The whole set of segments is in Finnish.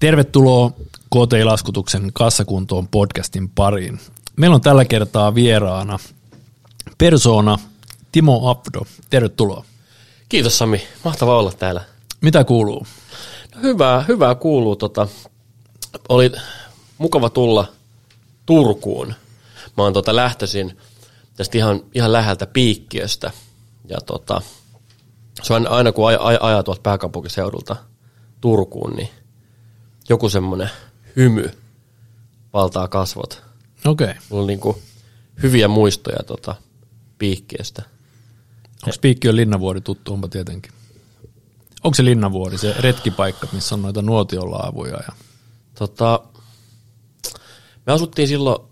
Tervetuloa KT-laskutuksen kassakuntoon podcastin pariin. Meillä on tällä kertaa vieraana persoona Timo Abdo. Tervetuloa. Kiitos Sami, mahtavaa olla täällä. Mitä kuuluu? No, hyvää, hyvää kuuluu. Tota, oli mukava tulla Turkuun. Mä oon tota lähtöisin tästä ihan, ihan läheltä piikkiöstä. Ja tota, se on aina kun aj, aj, ajaa tuolta pääkaupunkiseudulta Turkuun, niin joku semmoinen hymy valtaa kasvot. Okei. Okay. Mulla on niinku hyviä muistoja tota, piikkiöstä. Onko Piikkiön Linnavuori tuttu? Onpa tietenkin. Onko se Linnavuori, se retkipaikka, missä on noita nuotiolaavuja? Ja... Tota, me asuttiin silloin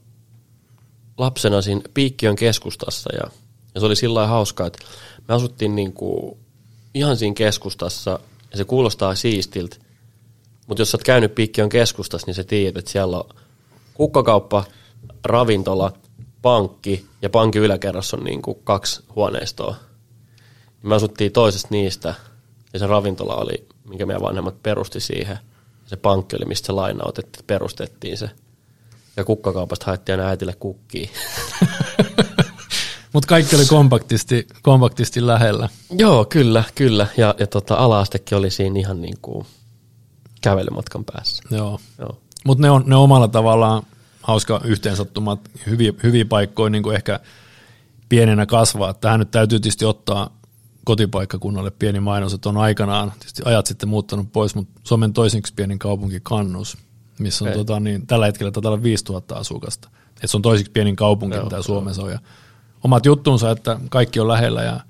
lapsena siinä Piikkiön keskustassa ja, ja se oli sillä hauskaa, että me asuttiin niinku ihan siinä keskustassa ja se kuulostaa siistiltä, mutta jos sä oot käynyt Piikkiön keskustassa, niin sä tiedät, että siellä on kukkakauppa, ravintola, pankki ja pankin yläkerrassa on niinku kaksi huoneistoa. Me asuttiin toisesta niistä ja se ravintola oli, minkä meidän vanhemmat perusti siihen. Se pankki oli, mistä se laina otettiin, perustettiin se. Ja kukkakaupasta haettiin aina äitille kukkii. Mutta kaikki oli kompaktisti, kompaktisti lähellä. Joo, kyllä, kyllä. Ja, ja tota, ala-astekin oli siinä ihan niin kuin kävelymatkan päässä. Joo. Joo. Mutta ne on, ne omalla tavallaan hauska yhteensattumat, hyviä, hyviä paikkoja niin kuin ehkä pienenä kasvaa. Tähän nyt täytyy tietysti ottaa kotipaikkakunnalle pieni mainos, että on aikanaan, tietysti ajat sitten muuttanut pois, mutta Suomen toiseksi pienin kaupunki Kannus, missä on tota, niin, tällä hetkellä taitaa olla 5000 asukasta. Et se on toiseksi pienin kaupunki, Joo, mitä Suomessa on. Ja omat juttunsa, että kaikki on lähellä, ja,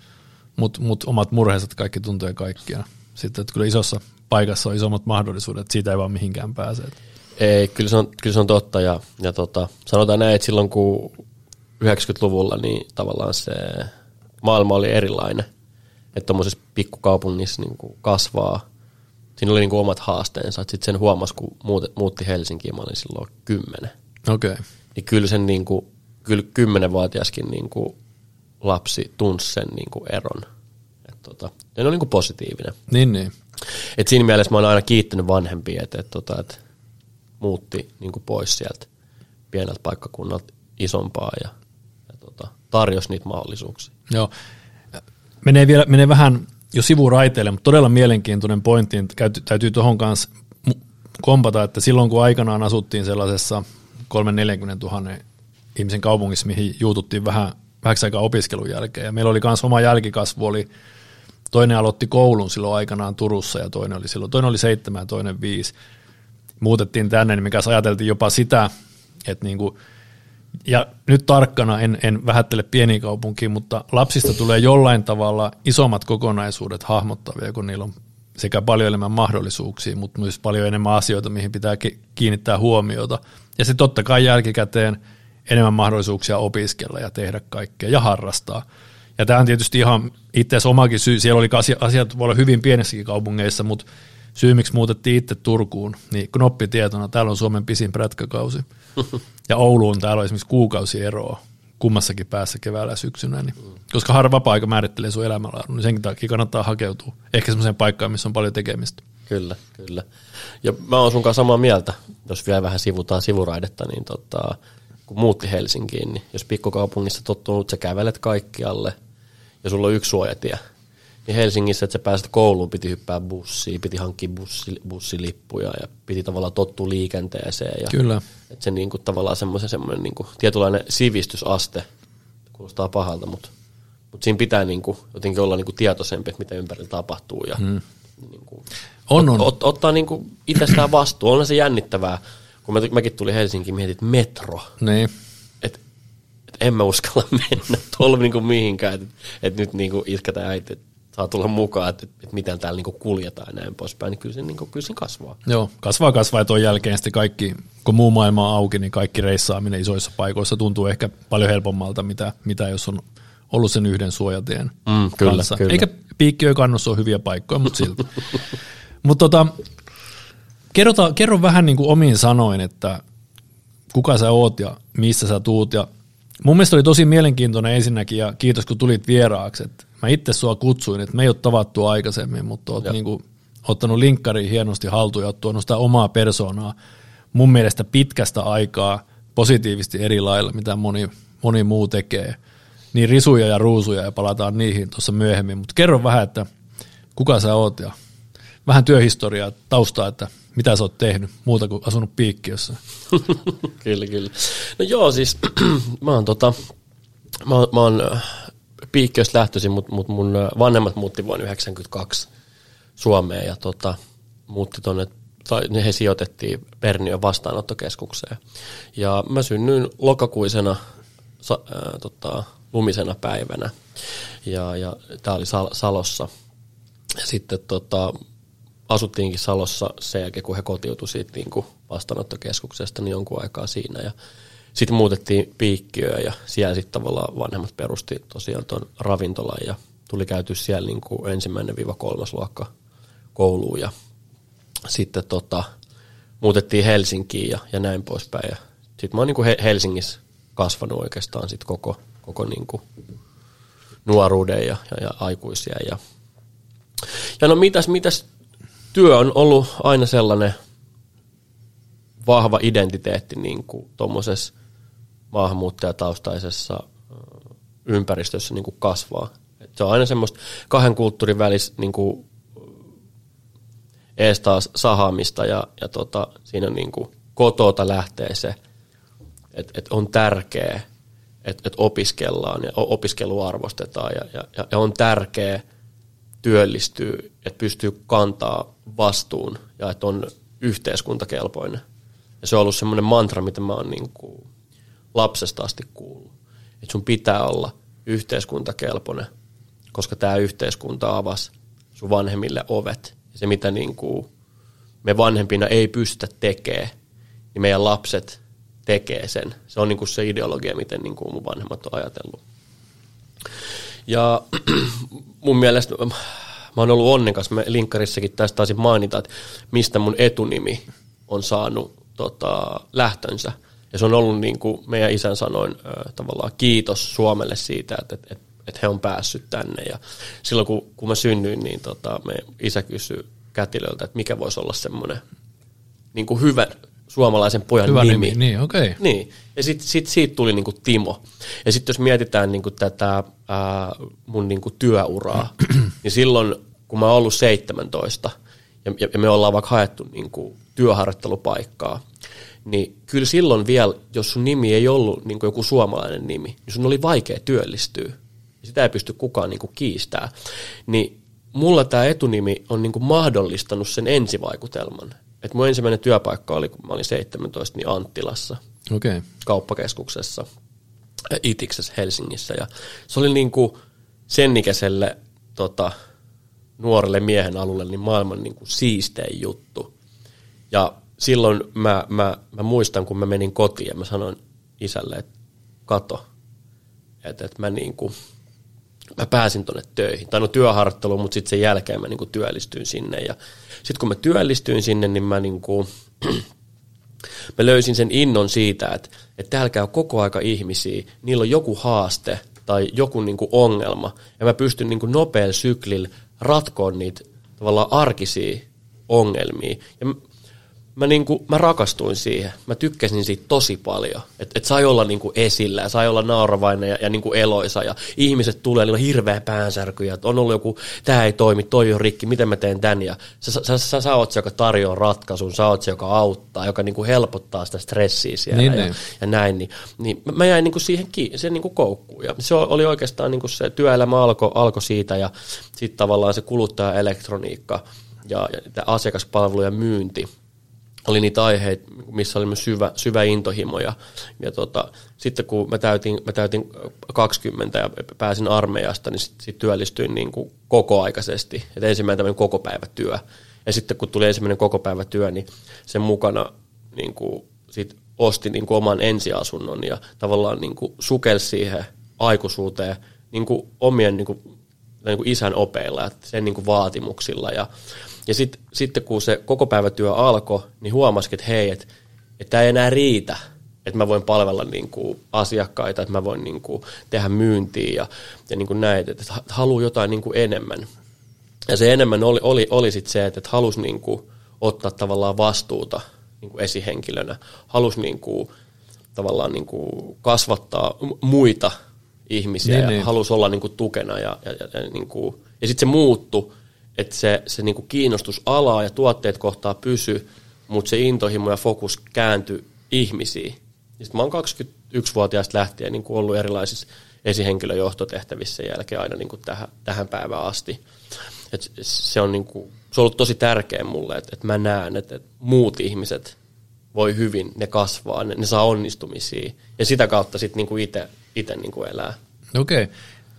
mutta mut omat murheensa, kaikki tuntee kaikkia. Sitten että kyllä isossa paikassa on isommat mahdollisuudet, siitä ei vaan mihinkään pääse. Ei, kyllä se on, kyllä se on totta, ja, ja tota, sanotaan näin, että silloin kun 90-luvulla, niin tavallaan se maailma oli erilainen – että tuommoisessa pikkukaupungissa niin kuin kasvaa, siinä oli niin kuin omat haasteensa. Sitten sen huomasi, kun muutti Helsinkiin, mä olin silloin kymmenen. Okei. Okay. Niin kyllä sen niin kuin, kyllä kymmenenvuotiaskin niin kuin lapsi tunsi sen niin kuin eron. Et tota, ja ne on niin kuin positiivinen. Niin, niin. Et siinä mielessä mä oon aina kiittänyt vanhempia, että et, tota, et muutti niin pois sieltä pieneltä paikkakunnalta isompaa ja, ja tota, tarjosi niitä mahdollisuuksia. Joo, menee, vielä, menee vähän jo sivuraiteille, mutta todella mielenkiintoinen pointti. Täytyy tuohon kanssa kompata, että silloin kun aikanaan asuttiin sellaisessa 340 000 ihmisen kaupungissa, mihin juututtiin vähän vähäksi aikaa opiskelun jälkeen. Ja meillä oli myös oma jälkikasvu, oli, toinen aloitti koulun silloin aikanaan Turussa ja toinen oli silloin, toinen oli seitsemän ja toinen viisi. Muutettiin tänne, niin mikä ajateltiin jopa sitä, että niin kuin ja nyt tarkkana en, en vähättele pieniä kaupunkiin, mutta lapsista tulee jollain tavalla isommat kokonaisuudet hahmottavia, kun niillä on sekä paljon enemmän mahdollisuuksia, mutta myös paljon enemmän asioita, mihin pitää kiinnittää huomiota. Ja sitten totta kai jälkikäteen enemmän mahdollisuuksia opiskella ja tehdä kaikkea ja harrastaa. Ja tämä on tietysti ihan itse asiassa omakin syy. Siellä oli asiat voi olla hyvin pienessäkin kaupungeissa, mutta syy, miksi muutettiin itse Turkuun, niin knoppitietona, täällä on Suomen pisin prätkäkausi. Ja Ouluun täällä on esimerkiksi kuukausi eroa kummassakin päässä keväällä ja syksynä, niin, koska harva vapaa-aika määrittelee sun elämänlaadun, niin senkin takia kannattaa hakeutua ehkä semmoiseen paikkaan, missä on paljon tekemistä. Kyllä, kyllä. Ja mä oon sun kanssa samaa mieltä, jos vielä vähän sivutaan sivuraidetta, niin tota, kun muutti Helsinkiin, niin jos pikkukaupungissa tottunut, sä kävelet kaikkialle ja sulla on yksi suojatie, niin Helsingissä, että sä pääset kouluun, piti hyppää bussiin, piti hankkia bussi, bussilippuja ja piti tavallaan tottua liikenteeseen. Ja Kyllä. Että se niin kuin, tavallaan semmoisen, semmoinen niin kuin, tietynlainen sivistysaste, kuulostaa pahalta, mutta, mutta siinä pitää niin kuin, jotenkin olla niin kuin tietoisempi, että mitä ympärillä tapahtuu ja hmm. niin kuin, on, on. Ot, ottaa niin kuin itsestään vastuu. On se jännittävää, kun mä, mäkin tulin Helsinkiin, mietin, että metro. Niin. Et, et en mä uskalla mennä tuolla niin kuin mihinkään, että et nyt niin kuin itketään äiti, saa tulla mukaan, että, että miten täällä niinku kuljetaan ja näin poispäin, niin kyllä se, niinku, kyllä se kasvaa. Joo, kasvaa kasvaa ja tuon jälkeen sitten kaikki, kun muu maailma on auki, niin kaikki reissaaminen isoissa paikoissa tuntuu ehkä paljon helpommalta, mitä, mitä jos on ollut sen yhden suojatien mm, kyllä, kanssa. Kyllä. Eikä piikkiö kannossa ole hyviä paikkoja, mutta silti. mutta tota, kerrota, kerro vähän niin kuin omiin sanoin, että kuka sä oot ja missä sä tuut ja Mun mielestä oli tosi mielenkiintoinen ensinnäkin ja kiitos kun tulit vieraaksi. Mä itse sua kutsuin, että me ei ole tavattu aikaisemmin, mutta oot, niinku, ottanut linkkari hienosti haltuun ja tuonut sitä omaa persoonaa mun mielestä pitkästä aikaa positiivisesti eri lailla, mitä moni, moni muu tekee. Niin risuja ja ruusuja ja palataan niihin tuossa myöhemmin, mutta kerro vähän, että kuka sä oot ja vähän työhistoriaa, taustaa, että mitä sä oot tehnyt, muuta kuin asunut piikkiössä. kyllä, kyllä. No joo, siis mä oon, tota, mä mä oon äh, piikkiöstä lähtöisin, mutta mut mun äh, vanhemmat muutti vuonna 1992 Suomeen ja tota, muutti tuonne tai he sijoitettiin Perniön vastaanottokeskukseen. Ja mä synnyin lokakuisena sa, ää, tota, lumisena päivänä ja, ja tämä oli Sal- Salossa. Sitten tota, asuttiinkin Salossa sen jälkeen, kun he kotiutui siitä niin kuin vastaanottokeskuksesta, niin jonkun aikaa siinä. Ja sitten muutettiin piikkiöön ja siellä sitten tavallaan vanhemmat perusti tosiaan tuon ravintolan ja tuli käyty siellä niin kuin ensimmäinen viiva kolmas luokka kouluun ja sitten tota, muutettiin Helsinkiin ja, ja näin poispäin. Sitten mä oon niin Helsingissä kasvanut oikeastaan sit koko, koko niin kuin nuoruuden ja, ja, ja aikuisia. Ja, ja no mitäs, mitäs työ on ollut aina sellainen vahva identiteetti niin tuommoisessa maahanmuuttajataustaisessa ympäristössä niin kuin kasvaa. Et se on aina semmoista kahden kulttuurin välis niin kuin ees taas sahaamista ja, ja tota, siinä niin kuin kotota lähtee se, että et on tärkeää, että et opiskellaan ja opiskelu arvostetaan ja, ja, ja on tärkeää työllistyä, että pystyy kantaa vastuun ja että on yhteiskuntakelpoinen. Ja se on ollut semmoinen mantra, mitä mä oon niin kuin lapsesta asti kuullut. Että sun pitää olla yhteiskuntakelpoinen, koska tämä yhteiskunta avasi sun vanhemmille ovet se, mitä niin kuin me vanhempina ei pystytä tekemään, niin meidän lapset tekee sen. Se on niin kuin se ideologia, miten niin kuin mun vanhemmat on ajatellut. Ja mun mielestä mä oon ollut onnekas, mä linkkarissakin tästä taisin mainita, että mistä mun etunimi on saanut tota, lähtönsä. Ja se on ollut niin kuin meidän isän sanoin tavallaan kiitos Suomelle siitä, että, että, että he on päässyt tänne. Ja silloin kun, kun mä synnyin, niin tota, me isä kysyi kätilöltä, että mikä voisi olla semmoinen niin kuin hyvä suomalaisen pojan hyvä nimi. nimi. Niin, okei. Okay. Niin. Ja sitten sit siitä tuli niin kuin Timo. Ja sitten jos mietitään niin kuin tätä ää, mun niin kuin työuraa, niin silloin kun mä oon ollut 17 ja, ja me ollaan vaikka haettu niin kuin työharjoittelupaikkaa, niin kyllä silloin vielä, jos sun nimi ei ollut niin kuin joku suomalainen nimi, niin sun oli vaikea työllistyä. Sitä ei pysty kukaan niin kuin kiistää. Niin mulla tämä etunimi on niin kuin mahdollistanut sen ensivaikutelman. Et mun ensimmäinen työpaikka oli, kun mä olin 17, niin Anttilassa, okay. kauppakeskuksessa, Itiksessä Helsingissä. Ja se oli niin kuin sen ikäiselle tota, nuorelle miehen alulle niin maailman niin kuin siistein juttu. Ja silloin mä, mä, mä muistan, kun mä menin kotiin ja mä sanoin isälle, että kato, että, että mä niin kuin, mä pääsin tuonne töihin. Tai no työharjoitteluun, mutta sitten sen jälkeen mä niinku työllistyin sinne. Ja sitten kun mä työllistyin sinne, niin mä, niinku, mä löysin sen innon siitä, että, että täällä käy koko aika ihmisiä, niillä on joku haaste tai joku niinku ongelma. Ja mä pystyn niinku nopealla syklillä ratkoon niitä tavallaan arkisia ongelmia. Ja mä, niinku, mä rakastuin siihen. Mä tykkäsin siitä tosi paljon. Että et sai olla niinku esillä ja sai olla nauravainen ja, ja niinku eloisa. Ja ihmiset tulee, niillä on hirveä päänsärky ja on ollut joku, tämä ei toimi, toi on rikki, miten mä teen tän. Ja sä, sä, sä, sä oot se, joka tarjoaa ratkaisun, sä oot se, joka auttaa, joka niinku helpottaa sitä stressiä siellä Niin, ja, niin. ja näin. Niin, niin mä jäin niinku siihen ki- sen niinku koukkuun. Ja se oli oikeastaan niinku se työelämä alkoi alko siitä ja sitten tavallaan se kuluttajaelektroniikka ja, ja asiakaspalvelu ja myynti oli niitä aiheita, missä oli myös syvä, syvä intohimo. Ja, ja tota, sitten kun mä täytin, mä täytin 20 ja pääsin armeijasta, niin sitten sit työllistyin niin kuin kokoaikaisesti. Et ensimmäinen tämmöinen kokopäivätyö. Ja sitten kun tuli ensimmäinen kokopäivätyö, niin sen mukana niin kuin, sit ostin niin kuin oman ensiasunnon ja tavallaan niin kuin sukelsi siihen aikuisuuteen niin kuin omien niin kuin, niin kuin isän opeilla ja sen niin kuin vaatimuksilla. Ja, ja sit, sitten kun se koko päivätyö alkoi, niin huomasikin, että hei, että että tämä ei enää riitä, että mä voin palvella niin kuin asiakkaita, että mä voin niin kuin tehdä myyntiä ja, ja niin kuin näin, että haluaa jotain niin kuin enemmän. Ja se enemmän oli, oli, oli sit se, että, että halusi niinku ottaa tavallaan vastuuta niinku esihenkilönä, halusi niinku, tavallaan niinku kasvattaa muita ihmisiä niin, ja niin. halusi olla niinku tukena ja, ja, ja, ja, niinku, ja sitten se muuttui, että se, se niinku kiinnostus alaa ja tuotteet kohtaa pysy, mutta se intohimo ja fokus kääntyi ihmisiin. Sitten mä oon 21-vuotiaasta lähtien niin ollut erilaisissa esihenkilöjohtotehtävissä jälkeen aina niin kuin tähän, tähän päivään asti. Et se, on niin kuin, se on ollut tosi tärkeä mulle, että, että mä näen, että, että muut ihmiset voi hyvin, ne kasvaa, ne, ne saa onnistumisia ja sitä kautta sitten niin itse niin elää. Okei. Okay.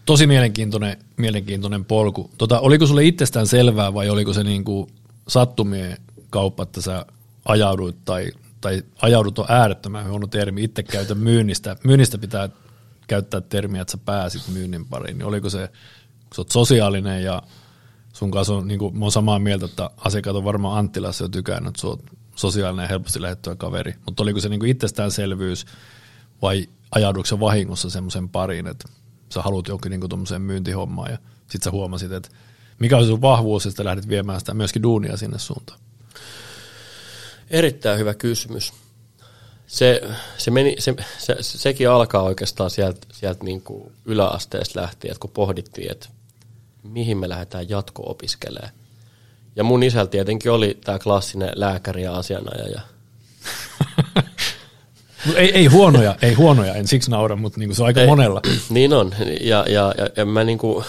Tosi mielenkiintoinen, mielenkiintoinen polku. Tota, oliko sulle itsestään selvää vai oliko se niin kuin sattumien kauppa, että sä ajauduit tai, tai ajaudut on äärettömän huono termi, itse käytän myynnistä. Myynnistä pitää käyttää termiä, että sä pääsit myynnin pariin, niin oliko se, kun sä oot sosiaalinen ja sun kanssa on, niin kuin, mä oon samaa mieltä, että asiakkaat on varmaan Anttilassa jo tykännyt, että sä oot sosiaalinen ja helposti lähettyä kaveri, mutta oliko se niin kuin itsestäänselvyys vai ajaudutko se vahingossa semmoisen pariin, että sä haluat jonkin niin tuommoiseen myyntihommaan ja sit sä huomasit, että mikä on sun vahvuus, että lähdet viemään sitä myöskin duunia sinne suuntaan? Erittäin hyvä kysymys. Se, se meni, se, se, sekin alkaa oikeastaan sieltä, sieltä niin yläasteesta lähtien, että kun pohdittiin, että mihin me lähdetään jatko-opiskelemaan. Ja mun isällä tietenkin oli tämä klassinen lääkäri ja asianajaja. Ei, ei huonoja, ei huonoja, en siksi naura, mutta niinku se on aika ei, monella. Niin on, ja, ja, ja, ja mä niinku,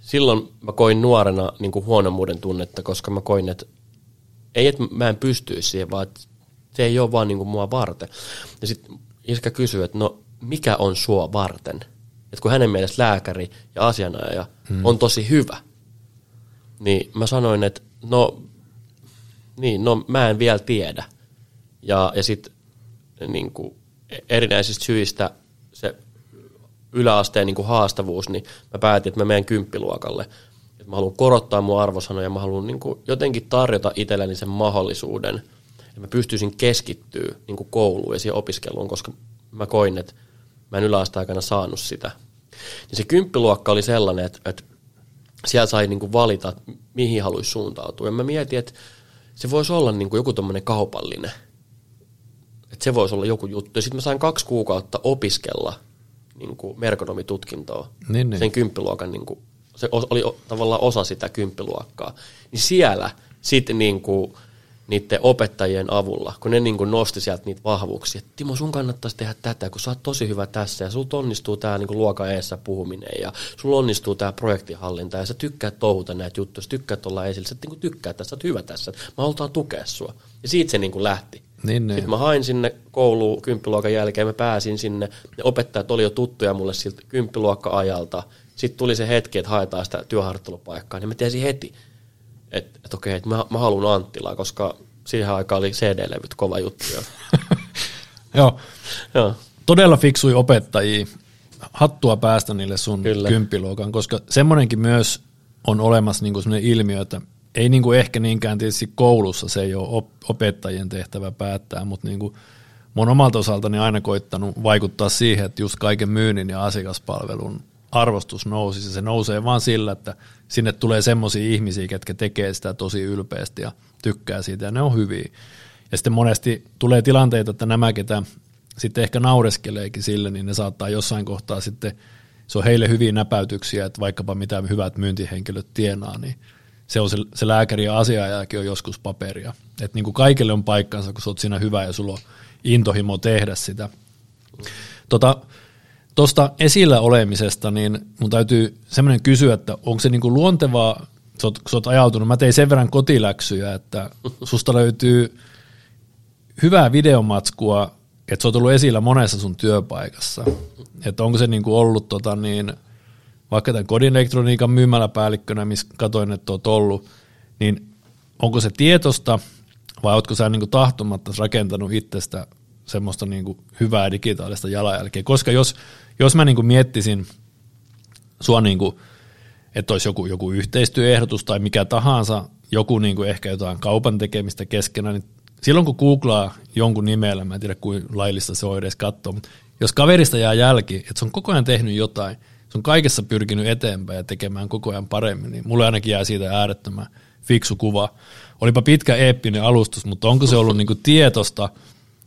silloin mä koin nuorena niinku huonommuuden tunnetta, koska mä koin, että ei, että mä en pystyisi siihen, vaan se ei ole vaan niinku mua varten. Ja sitten iskä kysyy, että no mikä on sua varten? Että kun hänen mielestä lääkäri ja asianajaja hmm. on tosi hyvä, niin mä sanoin, että no, niin, no mä en vielä tiedä. Ja, ja sitten niin erinäisistä syistä se yläasteen niin kuin haastavuus, niin mä päätin, että mä menen kymppiluokalle – että mä haluan korottaa mun arvosanoja, mä haluan niin kuin jotenkin tarjota itselleni sen mahdollisuuden, että mä pystyisin keskittyä niin kuin kouluun ja siihen opiskeluun, koska mä koin, että mä en yläasteaikana saanut sitä. Niin se kymppiluokka oli sellainen, että, että siellä sai niin kuin valita, mihin haluaisi suuntautua. Ja mä mietin, että se voisi olla niin kuin joku tommonen kaupallinen. Että se voisi olla joku juttu. Sitten mä sain kaksi kuukautta opiskella niin kuin merkonomitutkintoa niin, niin. sen kymppiluokan niin kuin se oli tavallaan osa sitä kymppiluokkaa, niin siellä sitten niin kuin niiden opettajien avulla, kun ne niin kuin nosti sieltä niitä vahvuuksia, että Timo, sun kannattaisi tehdä tätä, kun sä oot tosi hyvä tässä ja sulla onnistuu tämä niin luokan eessä puhuminen ja sulla onnistuu tämä projektihallinta ja sä tykkäät touhuta näitä juttuja, sä tykkäät olla esillä, sä niin tykkäät tässä, sä oot hyvä tässä, mä halutaan tukea sua. Ja siitä se niin kuin lähti. Niin, niin. Sitten mä hain sinne kouluun kymppiluokan jälkeen, mä pääsin sinne, ne opettajat oli jo tuttuja mulle siltä kymppiluokka-ajalta, sitten tuli se hetki, että haetaan sitä työharjoittelupaikkaa, niin mä tiesin heti, että, että okei, että mä, mä haluan Anttilaa, koska siihen aikaan oli CD-levyt kova juttu. Joo. Joo. Todella fiksui opettajia. Hattua päästä niille sun Kyllä. kymppiluokan, koska semmoinenkin myös on olemassa niin kuin ilmiö, että ei niin kuin ehkä niinkään tietysti koulussa se ei ole opettajien tehtävä päättää, mutta niin kuin mun omalta osaltani aina koittanut vaikuttaa siihen, että just kaiken myynnin ja asiakaspalvelun arvostus nousisi. Se nousee vaan sillä, että sinne tulee semmoisia ihmisiä, ketkä tekee sitä tosi ylpeästi ja tykkää siitä ja ne on hyviä. Ja sitten monesti tulee tilanteita, että nämä, ketä sitten ehkä naureskeleekin sille, niin ne saattaa jossain kohtaa sitten, se on heille hyviä näpäytyksiä, että vaikkapa mitä hyvät myyntihenkilöt tienaa, niin se on se, se lääkäri ja asiaajakin on joskus paperia. Että niin kuin kaikille on paikkansa, kun sä oot siinä hyvä ja sulla on intohimo tehdä sitä. Tota, Tuosta esillä olemisesta, niin mun täytyy semmoinen kysyä, että onko se niinku luontevaa, sä oot, sä oot ajautunut, mä tein sen verran kotiläksyjä, että susta löytyy hyvää videomatskua, että se on tullut esillä monessa sun työpaikassa. Että onko se niinku ollut tota niin, vaikka tämän kodin elektroniikan myymäläpäällikkönä, missä katoin, että oot ollut, niin onko se tietosta vai ootko sä niinku tahtomatta rakentanut itsestä semmoista niinku hyvää digitaalista jalanjälkeä? Koska jos jos mä niin miettisin sua, niin kuin, että olisi joku, joku yhteistyöehdotus tai mikä tahansa, joku niin kuin ehkä jotain kaupan tekemistä keskenään, niin silloin kun googlaa jonkun nimellä, mä en tiedä kuin laillista se on edes katsoa, mutta jos kaverista jää jälki, että se on koko ajan tehnyt jotain, se on kaikessa pyrkinyt eteenpäin ja tekemään koko ajan paremmin, niin mulle ainakin jää siitä äärettömän fiksu kuva. Olipa pitkä eeppinen alustus, mutta onko se ollut niinku tietosta,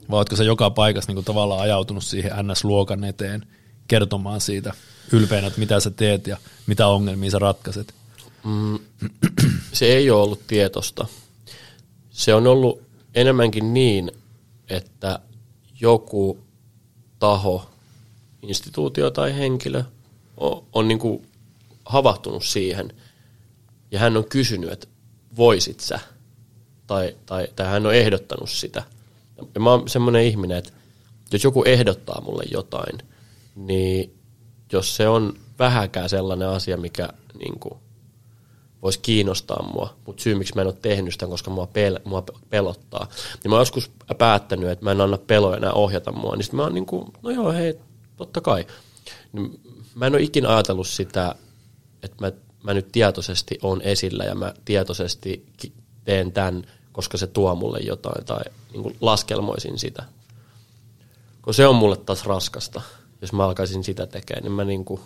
vai oletko se joka paikassa niinku tavallaan ajautunut siihen NS-luokan eteen kertomaan siitä ylpeänä, että mitä sä teet ja mitä ongelmia sä ratkaiset? Mm, se ei ole ollut tietosta. Se on ollut enemmänkin niin, että joku taho, instituutio tai henkilö on, niin kuin havahtunut siihen ja hän on kysynyt, että voisit sä, tai, tai, tai hän on ehdottanut sitä. Ja mä oon semmoinen ihminen, että jos joku ehdottaa mulle jotain, niin jos se on vähäkään sellainen asia, mikä niin kuin, voisi kiinnostaa mua, mutta syy miksi mä en ole tehnyt sitä, koska mua, pel- mua pelottaa. Niin mä oon joskus päättänyt, että mä en anna peloja enää ohjata mua, niin sitten mä oon niin kuin, no joo, hei, totta kai. Niin mä en ole ikinä ajatellut sitä, että mä, mä nyt tietoisesti on esillä ja mä tietoisesti teen tämän, koska se tuo mulle jotain tai niin laskelmoisin sitä. Kun se on mulle taas raskasta, jos mä alkaisin sitä tekemään, niin mä niin kuin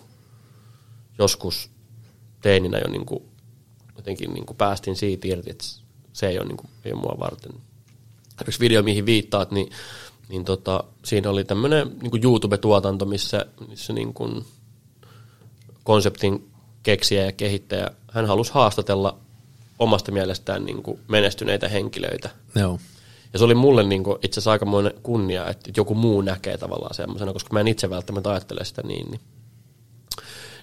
joskus teininä jo niin kuin jotenkin niin kuin päästin siitä irti, että se ei ole, niin kuin, ei ole mua varten. Yksi video, mihin viittaat, niin, niin tota, siinä oli tämmöinen niin YouTube-tuotanto, missä, missä niin kuin konseptin keksijä ja kehittäjä, hän halusi haastatella omasta mielestään niin kuin menestyneitä henkilöitä. Joo. Ja se oli mulle niin kuin itse asiassa aikamoinen kunnia, että joku muu näkee tavallaan semmoisena, koska mä en itse välttämättä ajattele sitä niin. Niin,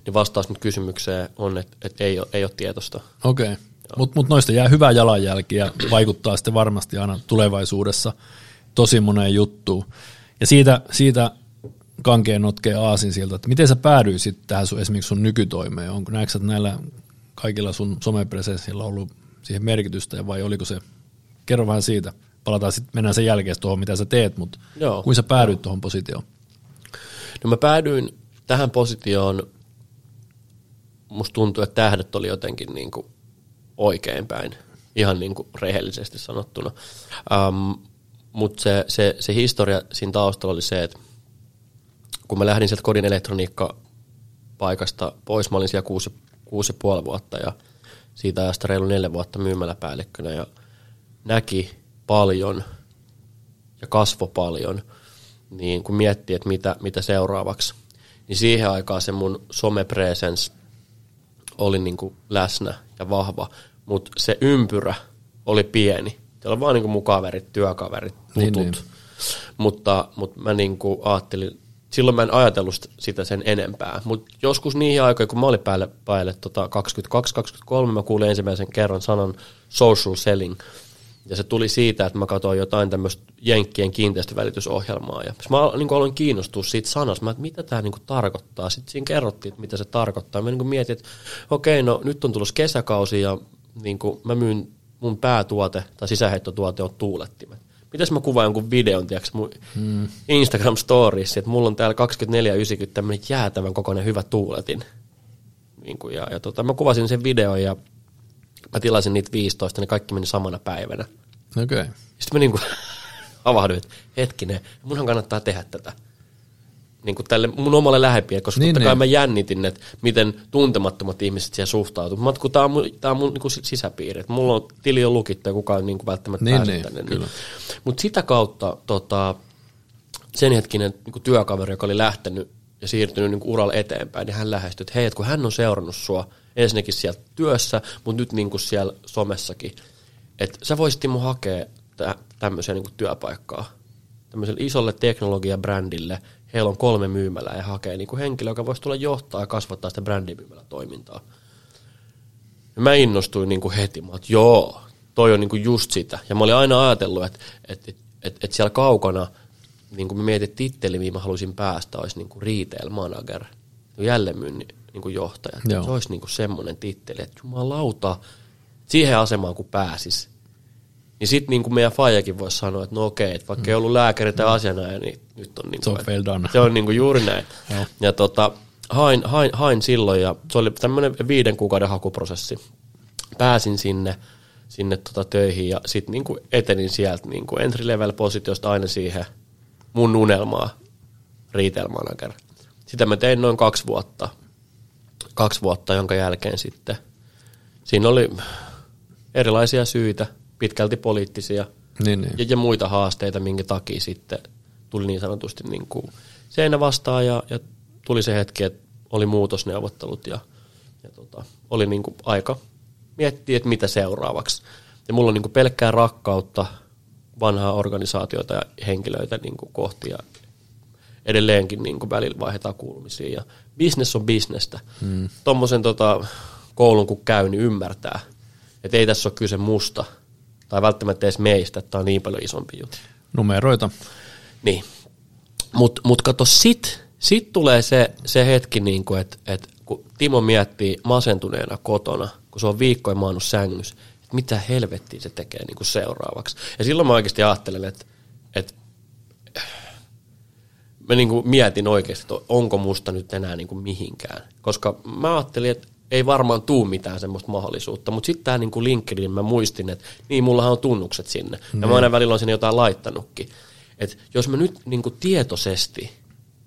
niin vastaus nyt kysymykseen on, että, että ei, ole, ei ole tietosta. Okei, okay. mutta mut noista jää hyvä jalanjälki ja vaikuttaa sitten varmasti aina tulevaisuudessa tosi moneen juttuun. Ja siitä, siitä kankeen notkee aasin sieltä, että miten sä päädyisit tähän sun, esimerkiksi sun nykytoimeen? Onko näetkö, näillä kaikilla sun somepresenssillä ollut siihen merkitystä vai oliko se, kerro vähän siitä, palataan sitten, mennään sen jälkeen tuohon, mitä sä teet, mutta Joo. kuin sä päädyit tuohon positioon? No mä päädyin tähän positioon, musta tuntuu, että tähdet oli jotenkin niin kuin oikein päin, ihan niin kuin rehellisesti sanottuna. Um, mutta se, se, se historia siinä taustalla oli se, että kun mä lähdin sieltä kodin elektroniikka paikasta pois, mä olin siellä kuusi, kuusi puoli vuotta ja siitä ajasta reilu neljä vuotta myymäläpäällikkönä ja näki paljon ja kasvo paljon, niin kun miettii, että mitä, mitä seuraavaksi, niin siihen aikaan se mun somepresence oli niin kuin läsnä ja vahva, mutta se ympyrä oli pieni. Siellä oli vaan niin kuin mun kaverit, työkaverit, tutut. Niin, niin. Mutta, mutta mä niin kuin ajattelin, silloin mä en ajatellut sitä sen enempää. Mutta joskus niihin aikoihin, kun mä olin päälle, päälle tota 22-23, mä kuulin ensimmäisen kerran sanan social selling. Ja se tuli siitä, että mä katsoin jotain tämmöistä Jenkkien kiinteistövälitysohjelmaa. Ja mä niin aloin kiinnostua siitä sanasta, mä, että mitä tämä niin tarkoittaa. Sitten siinä kerrottiin, että mitä se tarkoittaa. Mä niin mietin, että okei, no nyt on tullut kesäkausi ja niin mä myyn mun päätuote tai sisäheittotuote on tuulettimet mitäs mä kuvaan jonkun videon, tiiäks, mun hmm. Instagram Stories, että mulla on täällä 2490 tämmöinen jäätävän kokoinen hyvä tuuletin. Niin kuin, ja, ja tota, mä kuvasin sen videon ja mä tilasin niitä 15, niin kaikki meni samana päivänä. Okei. Okay. Sitten mä niin kuin havahduin, että hetkinen, munhan kannattaa tehdä tätä niin kuin tälle mun omalle lähepiä, koska niin, totta kai niin. mä jännitin, että miten tuntemattomat ihmiset siihen suhtautuu. Mä kun tää on mun, tää on mun niin kuin sisäpiiri, että mulla on tili on lukittu ja kukaan niin kuin välttämättä niin, pääse niin, tänne. Niin. Mutta sitä kautta tota, sen hetkinen niin kuin työkaveri, joka oli lähtenyt ja siirtynyt niin kuin uralle eteenpäin, niin hän lähestyi, että hei, että kun hän on seurannut sua ensinnäkin siellä työssä, mutta nyt niin kuin siellä somessakin, että sä voisit mun hakea tämmöiseen niin työpaikkaa tämmöiselle isolle teknologiabrändille, heillä on kolme myymälää ja hakee niin kuin henkilö, joka voisi tulla johtaa ja kasvattaa sitä brändimyymälä-toimintaa. Ja mä innostuin niin kuin heti, mä että joo, toi on niin kuin just sitä. Ja mä olin aina ajatellut, että, että, että, että, että siellä kaukana, niin kuin mä mietin titteli, mihin mä haluaisin päästä, olisi niin kuin retail manager, jälleenmyynnin niin kuin johtaja. Joo. Se olisi niin kuin semmoinen titteli, että jumalauta, siihen asemaan kun pääsis, niin sitten niin kuin meidän faijakin voisi sanoa, että no okei, että vaikka mm. ei ollut lääkäri tai mm. asianajaja, niin nyt on, niin kuin, se on done. Se on niin kuin juuri näin. ja tota, hain, hain, hain silloin ja se oli tämmöinen viiden kuukauden hakuprosessi. Pääsin sinne, sinne tota töihin ja sitten niin kuin etenin sieltä niin kuin entry level positiosta aina siihen mun unelmaa retail manager. Sitä mä tein noin kaksi vuotta kaksi vuotta, jonka jälkeen sitten siinä oli erilaisia syitä, pitkälti poliittisia Niin, niin. ja, ja muita haasteita, minkä takia sitten tuli niin sanotusti niin kuin seinä vastaan ja, ja tuli se hetki, että oli muutosneuvottelut ja, ja tota, oli niin kuin aika miettiä, että mitä seuraavaksi. Ja mulla on niin kuin pelkkää rakkautta vanhaa organisaatiota ja henkilöitä niin kuin kohti ja edelleenkin niin kuin välillä vaihdetaan kuulumisia. Ja business on bisnestä. Mm. Tuommoisen tota, koulun kun käy, niin ymmärtää, että ei tässä ole kyse musta tai välttämättä edes meistä, että tämä on niin paljon isompi juttu. Numeroita. Niin. Mutta mut kato, sit, sit tulee se, se hetki, niin että et, kun Timo miettii masentuneena kotona, kun se on viikkoja maannut sängyssä, että mitä helvettiä se tekee niin kuin seuraavaksi. Ja silloin mä oikeasti ajattelen, että, että mä niin kuin mietin oikeasti, että onko musta nyt enää niin kuin mihinkään. Koska mä ajattelin, että ei varmaan tuu mitään semmoista mahdollisuutta, mutta sitten tämä niin LinkedIn, mä muistin, että niin, mullahan on tunnukset sinne. Ja mä aina välillä on sinne jotain laittanutkin. Että jos mä nyt niin kuin tietoisesti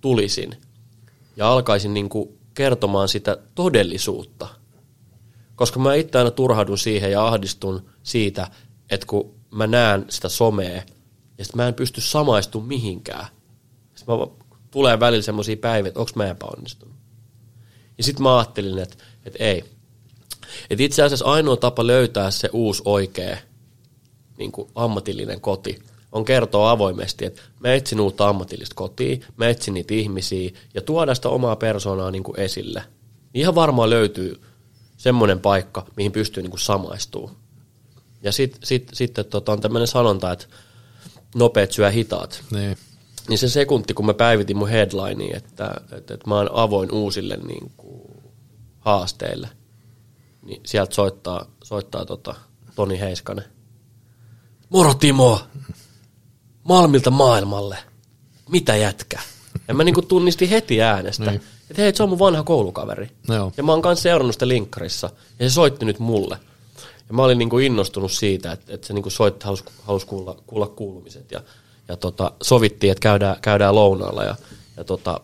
tulisin ja alkaisin niin kuin kertomaan sitä todellisuutta, koska mä itse aina turhaudun siihen ja ahdistun siitä, että kun mä näen sitä somea ja sitten mä en pysty samaistumaan mihinkään. Sitten mä tulee välillä semmoisia päiviä, että onko mä epäonnistunut. Ja sitten mä ajattelin, että, että ei. Että itse asiassa ainoa tapa löytää se uusi oikea niin kuin ammatillinen koti on kertoa avoimesti, että mä etsin uutta ammatillista kotia, mä etsin niitä ihmisiä ja tuoda sitä omaa persoonaa niin kuin esille. Ihan varmaan löytyy semmoinen paikka, mihin pystyy niin kuin samaistumaan. Ja sitten sit, sit, tota, on tämmöinen sanonta, että nopeat syö hitaat. Niin. Niin se sekunti, kun mä päivitin mun headlineen, että, että, että mä oon avoin uusille niin kuin, haasteille, niin sieltä soittaa, soittaa tota, Toni Heiskanen. Moro Timo! Malmilta maailmalle. Mitä jätkä? Ja mä niinku tunnistin heti äänestä, niin. että hei, se on mun vanha koulukaveri. Joo. Ja mä oon kanssa seurannut sitä linkkarissa, ja se soitti nyt mulle. Ja mä olin niinku innostunut siitä, että, että se niinku soitti, halusi, halusi kuulla, kuulla kuulumiset. Ja, ja tota, sovittiin, että käydään, käydään lounaalla. Ja, ja tota,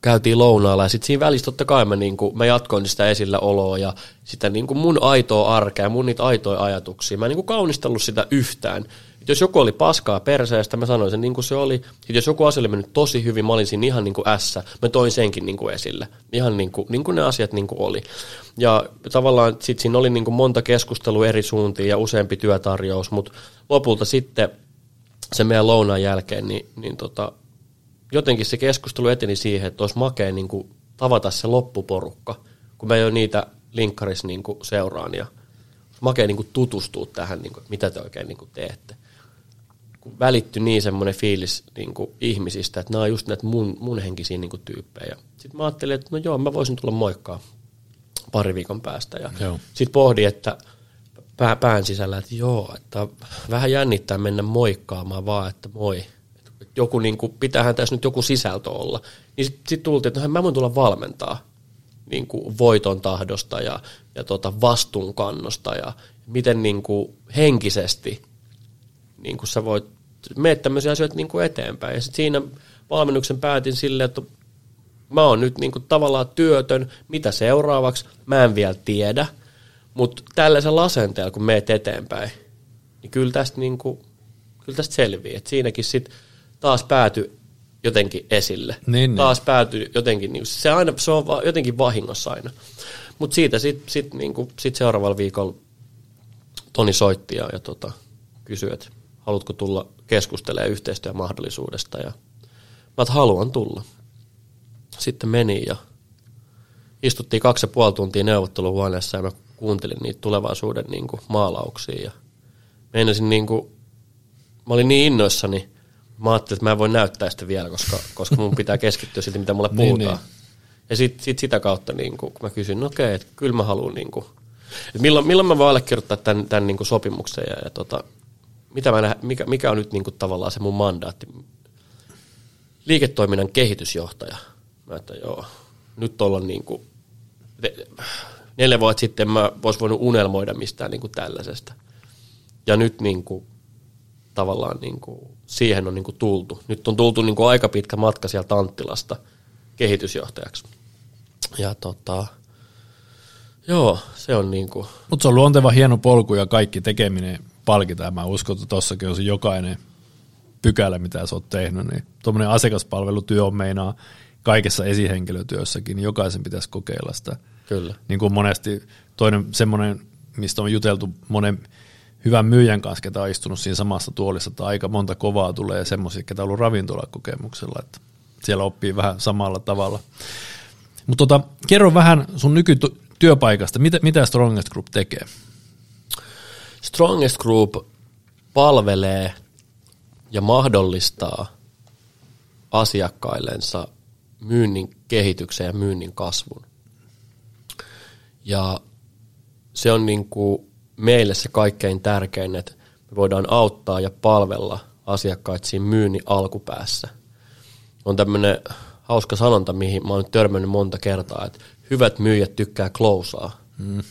käytiin lounaalla ja sitten siinä välissä totta kai mä, niinku, mä jatkoin sitä esillä oloa ja sitä niinku mun aitoa arkea, mun niitä aitoja ajatuksia. Mä en niinku kaunistellut sitä yhtään. Et jos joku oli paskaa perseestä, mä sanoin sen niin kuin se oli. Et jos joku asia oli mennyt tosi hyvin, mä olin siinä ihan niin kuin ässä. Mä toin senkin niin kuin esille. Ihan niin kuin, niin kuin ne asiat niin kuin oli. Ja tavallaan sit siinä oli niin kuin monta keskustelua eri suuntiin ja useampi työtarjous, mutta lopulta sitten se meidän lounaan jälkeen, niin, niin tota, jotenkin se keskustelu eteni siihen, että olisi makea niin kuin tavata se loppuporukka, kun mä jo niitä linkkarissa niin kuin seuraan ja makea niin kuin tutustua tähän, niin kuin, mitä te oikein niin kuin teette. Kun välittyi niin semmoinen fiilis niin kuin ihmisistä, että nämä on just näitä mun, mun henkisiä niin kuin tyyppejä. Sitten mä ajattelin, että no joo, mä voisin tulla moikkaa pari viikon päästä. Ja sitten pohdin, että pää, pään sisällä, että joo, että vähän jännittää mennä moikkaamaan vaan, että moi. Että joku niin kuin, pitäähän tässä nyt joku sisältö olla. Niin sitten sit tultiin, että no, mä voin tulla valmentaa niin kuin voiton tahdosta ja, ja tota vastuunkannosta ja miten niin kuin henkisesti niin kuin sä voit meet tämmöisiä asioita niin kuin eteenpäin. Ja sitten siinä valmennuksen päätin silleen, että mä oon nyt niin kuin tavallaan työtön, mitä seuraavaksi, mä en vielä tiedä, mutta tällaisella asenteella, kun meet eteenpäin, niin kyllä tästä, niin kuin, kyllä tästä selviää. Et siinäkin sitten taas pääty jotenkin esille. Niin, taas päätyi jotenkin, niin se, aina, se on va- jotenkin vahingossa aina. Mutta siitä sitten sit, niin sit seuraavalla viikolla Toni soitti ja, ja tota, kysyi, että haluatko tulla keskustelemaan yhteistyömahdollisuudesta. Ja mä että haluan tulla. Sitten meni ja istuttiin kaksi ja puoli tuntia neuvotteluhuoneessa ja mä kuuntelin niitä tulevaisuuden niin kuin, maalauksia. Ja meinasin niin kuin, mä olin niin innoissani, mä ajattelin, että mä en voi näyttää sitä vielä, koska, koska mun pitää keskittyä siitä, mitä mulle Niin, puhutaan. niin. Ja sitten sit sitä kautta niin kun mä kysyin, no okei, että kyllä mä haluan, niin kuin, että milloin, milloin mä voin allekirjoittaa tämän, tämän niin kuin sopimuksen ja, ja tota, mitä mä nä, mikä, mikä on nyt niin kuin tavallaan se mun mandaatti. Liiketoiminnan kehitysjohtaja. Mä että joo, nyt ollaan niin kuin, neljä vuotta sitten mä vois voinut unelmoida mistään niin kuin tällaisesta. Ja nyt niin kuin, tavallaan niin kuin, siihen on niin kuin tultu. Nyt on tultu niin kuin aika pitkä matka sieltä Anttilasta kehitysjohtajaksi. ja tota, joo, se on niinku, Mutta se on luonteva hieno polku ja kaikki tekeminen palkitaan. Mä uskon, että tossakin on se jokainen pykälä, mitä sä oot tehnyt. Niin tuommoinen asiakaspalvelutyö on meinaa kaikessa esihenkilötyössäkin, niin jokaisen pitäisi kokeilla sitä. kyllä. Niin kuin monesti toinen semmoinen, mistä on juteltu monen hyvän myyjän kanssa, ketä on istunut siinä samassa tuolissa, että aika monta kovaa tulee semmoisia, ketä on ollut ravintolakokemuksella, että siellä oppii vähän samalla tavalla. Mutta tota, kerro vähän sun nykytyöpaikasta, mitä, mitä Strongest Group tekee? Strongest Group palvelee ja mahdollistaa asiakkaillensa myynnin kehityksen ja myynnin kasvun. Ja se on niin kuin meille se kaikkein tärkein, että me voidaan auttaa ja palvella asiakkaita siinä myynnin alkupäässä. On tämmöinen hauska sanonta, mihin mä oon nyt törmännyt monta kertaa, että hyvät myyjät tykkää closaa. Mm.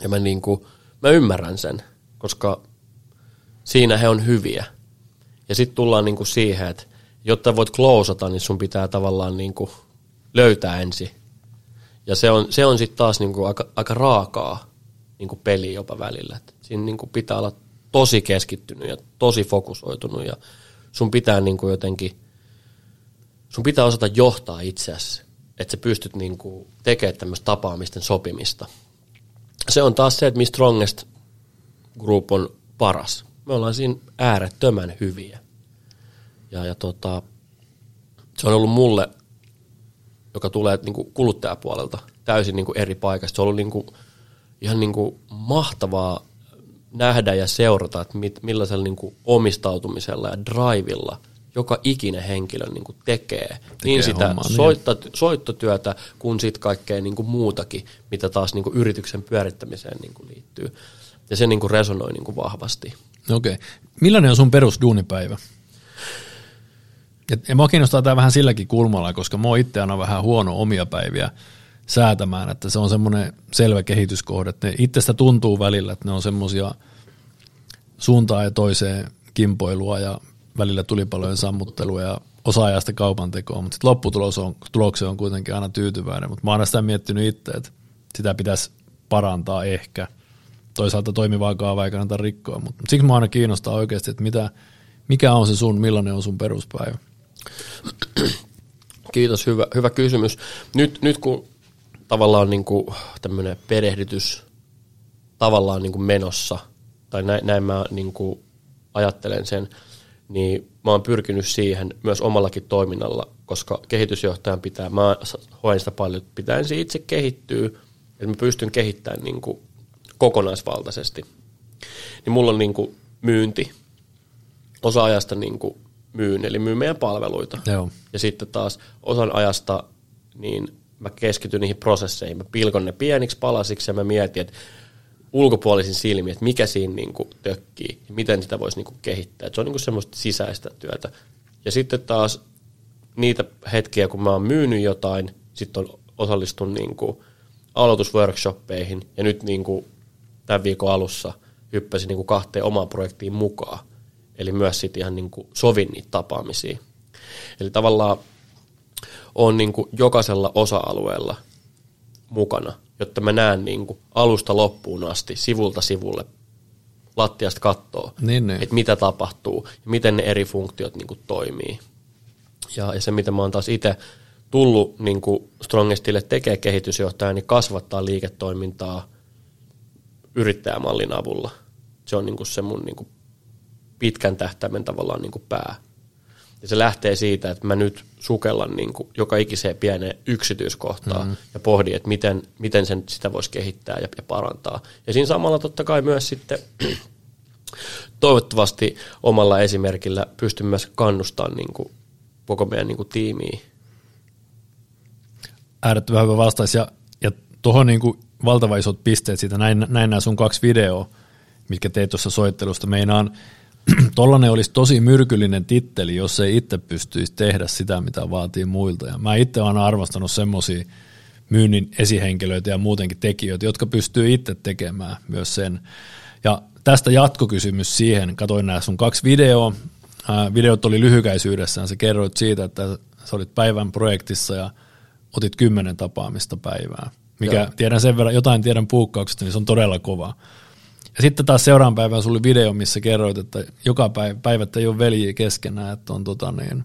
Ja mä, niin kuin, mä ymmärrän sen, koska siinä he on hyviä. Ja sitten tullaan niin kuin siihen, että jotta voit closata, niin sun pitää tavallaan niin kuin löytää ensin. Ja se on, se on sitten taas niin kuin aika, aika raakaa niin kuin peli jopa välillä. Et siinä niin kuin pitää olla tosi keskittynyt ja tosi fokusoitunut ja sun pitää niin kuin jotenkin, sun pitää osata johtaa itseäsi, että sä pystyt niin kuin tekemään tämmöistä tapaamisten sopimista. Se on taas se, että missä Strongest Group on paras. Me ollaan siinä äärettömän hyviä. Ja, ja tota, se on ollut mulle, joka tulee niin kuin kuluttajapuolelta, täysin niin kuin eri paikasta. Se on ollut niin kuin, ihan niin kuin mahtavaa nähdä ja seurata, että mit, millaisella niin kuin omistautumisella ja drivilla joka ikinen henkilö niin kuin tekee, tekee niin sitä hommaa, soitto, soittotyötä kuin sitten kaikkea niin kuin muutakin, mitä taas niin kuin yrityksen pyörittämiseen niin kuin liittyy. Ja se niin kuin resonoi niin kuin vahvasti. Okei. Okay. Millainen on sun perusduunipäivä? Ja, ja mua kiinnostaa tämä vähän silläkin kulmalla, koska mä itse aina vähän huono omia päiviä säätämään, että se on semmoinen selvä kehityskohde, että ne itsestä tuntuu välillä, että ne on semmoisia suuntaan ja toiseen kimpoilua ja välillä tulipalojen sammuttelua ja osa-ajasta kaupan tekoa, mutta sitten lopputulos on, tulokseen on kuitenkin aina tyytyväinen, mutta mä oon aina sitä miettinyt itse, että sitä pitäisi parantaa ehkä. Toisaalta toimivaa kaavaa ei kannata rikkoa, mutta siksi mä aina kiinnostaa oikeasti, että mitä, mikä on se sun, millainen on sun peruspäivä? Kiitos, hyvä, hyvä kysymys. Nyt, nyt kun tavallaan niin kuin tämmöinen perehdytys tavallaan niin kuin menossa, tai näin, näin mä niin kuin ajattelen sen, niin mä oon pyrkinyt siihen myös omallakin toiminnalla, koska kehitysjohtajan pitää, mä hoen sitä paljon, pitää ensin itse kehittyä, että mä pystyn kehittämään niin kuin kokonaisvaltaisesti. Niin mulla on niin kuin myynti, osa ajasta niin kuin myyn, eli myy meidän palveluita. Joo. Ja sitten taas osan ajasta niin mä keskityn niihin prosesseihin, mä pilkon ne pieniksi palasiksi ja mä mietin, että ulkopuolisin silmiin, että mikä siinä niin kuin tökkii ja miten sitä voisi niin kuin kehittää. Et se on niin kuin semmoista sisäistä työtä. Ja sitten taas niitä hetkiä, kun mä oon myynyt jotain, sitten on osallistun niin kuin aloitusworkshoppeihin ja nyt niin kuin tämän viikon alussa hyppäsin niin kuin kahteen omaan projektiin mukaan. Eli myös sitten ihan niin kuin sovin niitä tapaamisia. Eli tavallaan on niin kuin jokaisella osa-alueella mukana, jotta mä näen niin kuin alusta loppuun asti, sivulta sivulle, lattiasta kattoo, niin, niin. että mitä tapahtuu ja miten ne eri funktiot niin kuin toimii. Ja, ja se, mitä mä oon taas itse tullut niin kuin Strongestille tekee kehitysjohtaja, niin kasvattaa liiketoimintaa yrittäjämallin avulla. Se on niin kuin se mun niin kuin pitkän tähtäimen tavallaan niin kuin pää. Ja se lähtee siitä, että mä nyt sukellan niin kuin joka ikiseen pieneen yksityiskohtaan mm-hmm. ja pohdin, että miten, miten sen, sitä voisi kehittää ja, ja parantaa. Ja siinä samalla totta kai myös sitten toivottavasti omalla esimerkillä pystyn myös kannustamaan niin kuin koko meidän niin kuin tiimiä. Äärettömän hyvä vastaus. Ja, ja tuohon niin valtava isot pisteet siitä, näin, näin nämä sun kaksi videoa, mitkä teit tuossa soittelusta. Meinaan, tollainen olisi tosi myrkyllinen titteli, jos ei itse pystyisi tehdä sitä, mitä vaatii muilta. Ja mä itse olen arvostanut semmoisia myynnin esihenkilöitä ja muutenkin tekijöitä, jotka pystyy itse tekemään myös sen. Ja tästä jatkokysymys siihen, katoin nämä sun kaksi videoa, videot oli lyhykäisyydessään, sä kerroit siitä, että sä olit päivän projektissa ja otit kymmenen tapaamista päivää, mikä Joo. tiedän sen verran, jotain tiedän puukkauksesta, niin se on todella kova. Ja sitten taas seuraavan päivän sulla oli video, missä kerroit, että joka päivä, päivät ei ole veljiä keskenään, että on tota niin,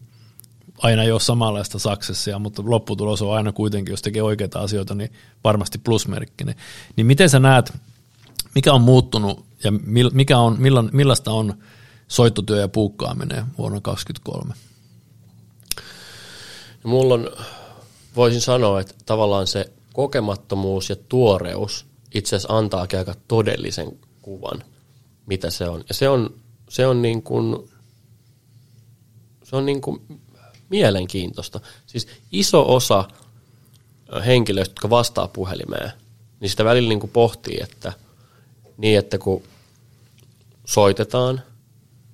aina ei ole samanlaista saksessia, mutta lopputulos on aina kuitenkin, jos tekee oikeita asioita, niin varmasti plusmerkkinen. Niin miten sä näet, mikä on muuttunut ja mikä on, millaista on soittotyö ja puukkaaminen vuonna 2023? No mulla on, voisin sanoa, että tavallaan se kokemattomuus ja tuoreus itse asiassa antaa aika todellisen kuvan, mitä se on. Ja se on, se on niin kuin, se on niin kuin mielenkiintoista. Siis iso osa henkilöistä, jotka vastaa puhelimeen, niin sitä välillä niin kuin pohtii, että niin, että kun soitetaan,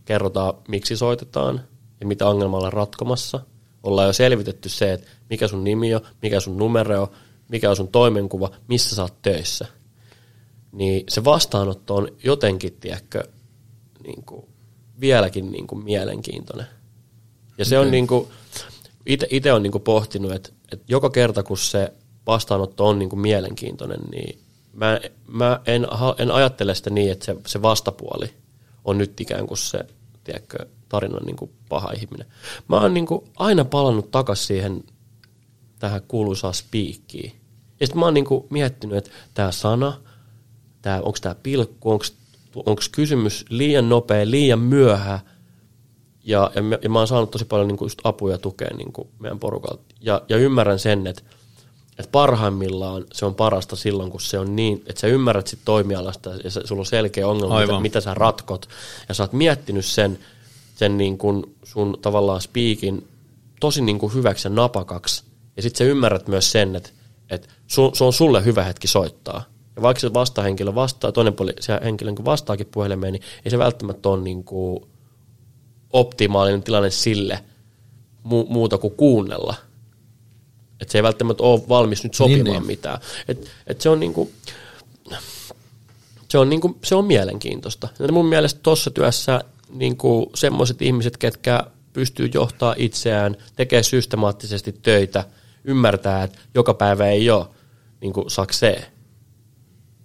kerrotaan miksi soitetaan ja mitä ongelmaa ollaan ratkomassa. Ollaan jo selvitetty se, että mikä sun nimi on, mikä sun numero on, mikä on sun toimenkuva, missä sä oot töissä. Niin se vastaanotto on jotenkin, tiedätkö, niin kuin, vieläkin niin kuin mielenkiintoinen. Ja se okay. on niin kuin, itse on niin kuin pohtinut, että, että joka kerta kun se vastaanotto on niin kuin mielenkiintoinen, niin mä, mä en, en ajattele sitä niin, että se, se vastapuoli on nyt ikään kuin se tiedätkö, tarinan niin kuin paha ihminen. Mä oon niin kuin aina palannut takaisin siihen tähän kuuluisaan spiikkiin. Ja sitten mä oon niin kuin miettinyt, että tämä sana, tää, onko tämä pilkku, onko kysymys liian nopea, liian myöhä, ja, ja, ja mä oon saanut tosi paljon niin kuin just apua ja tukea niin kuin meidän porukalta. Ja, ja ymmärrän sen, että, että parhaimmillaan se on parasta silloin, kun se on niin, että sä ymmärrät sit toimialasta ja se, sulla on selkeä ongelma, mitä, mitä sä ratkot. Ja sä oot miettinyt sen, sen niin kuin sun tavallaan speakin tosi niin kuin hyväksi ja napakaksi. Ja sitten sä ymmärrät myös sen, että, että su, se on sulle hyvä hetki soittaa. Ja vaikka se vastahenkilö vastaa, toinen puoli, se henkilö niin vastaakin puhelimeen, niin ei se välttämättä ole niin kuin optimaalinen tilanne sille mu- muuta kuin kuunnella. Että se ei välttämättä ole valmis nyt sopimaan niin, niin. mitään. Et, et se on niinku, se on, niinku, se on mielenkiintoista. Ja mun mielestä tuossa työssä niinku semmoiset ihmiset, ketkä pystyy johtaa itseään, tekee systemaattisesti töitä, ymmärtää, että joka päivä ei ole niin kuin saksee,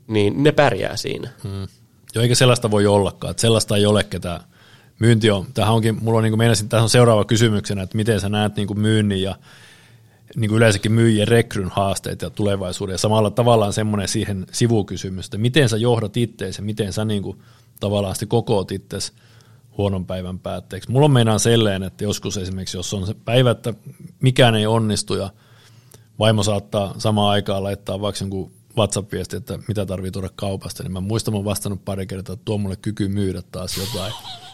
niin ne pärjää siinä. Hmm. Joo, eikä sellaista voi ollakaan, että sellaista ei ole ketään myynti on, tähän onkin, mulla on niin meinasin, tässä on seuraava kysymyksenä, että miten sä näet niin kuin myynnin ja niin kuin yleensäkin myyjien rekryn haasteet ja tulevaisuuden. Ja samalla tavallaan semmoinen siihen sivukysymys, että miten sä johdat itteesi ja miten sä niin kuin tavallaan sitten kokoot itsesi huonon päivän päätteeksi. Mulla on meinaan selleen, että joskus esimerkiksi, jos on se päivä, että mikään ei onnistu ja vaimo saattaa samaan aikaan laittaa vaikka jonkun WhatsApp-viesti, että mitä tarvii tuoda kaupasta, niin mä muistan, mä vastannut pari kertaa, että tuo mulle kyky myydä taas jotain.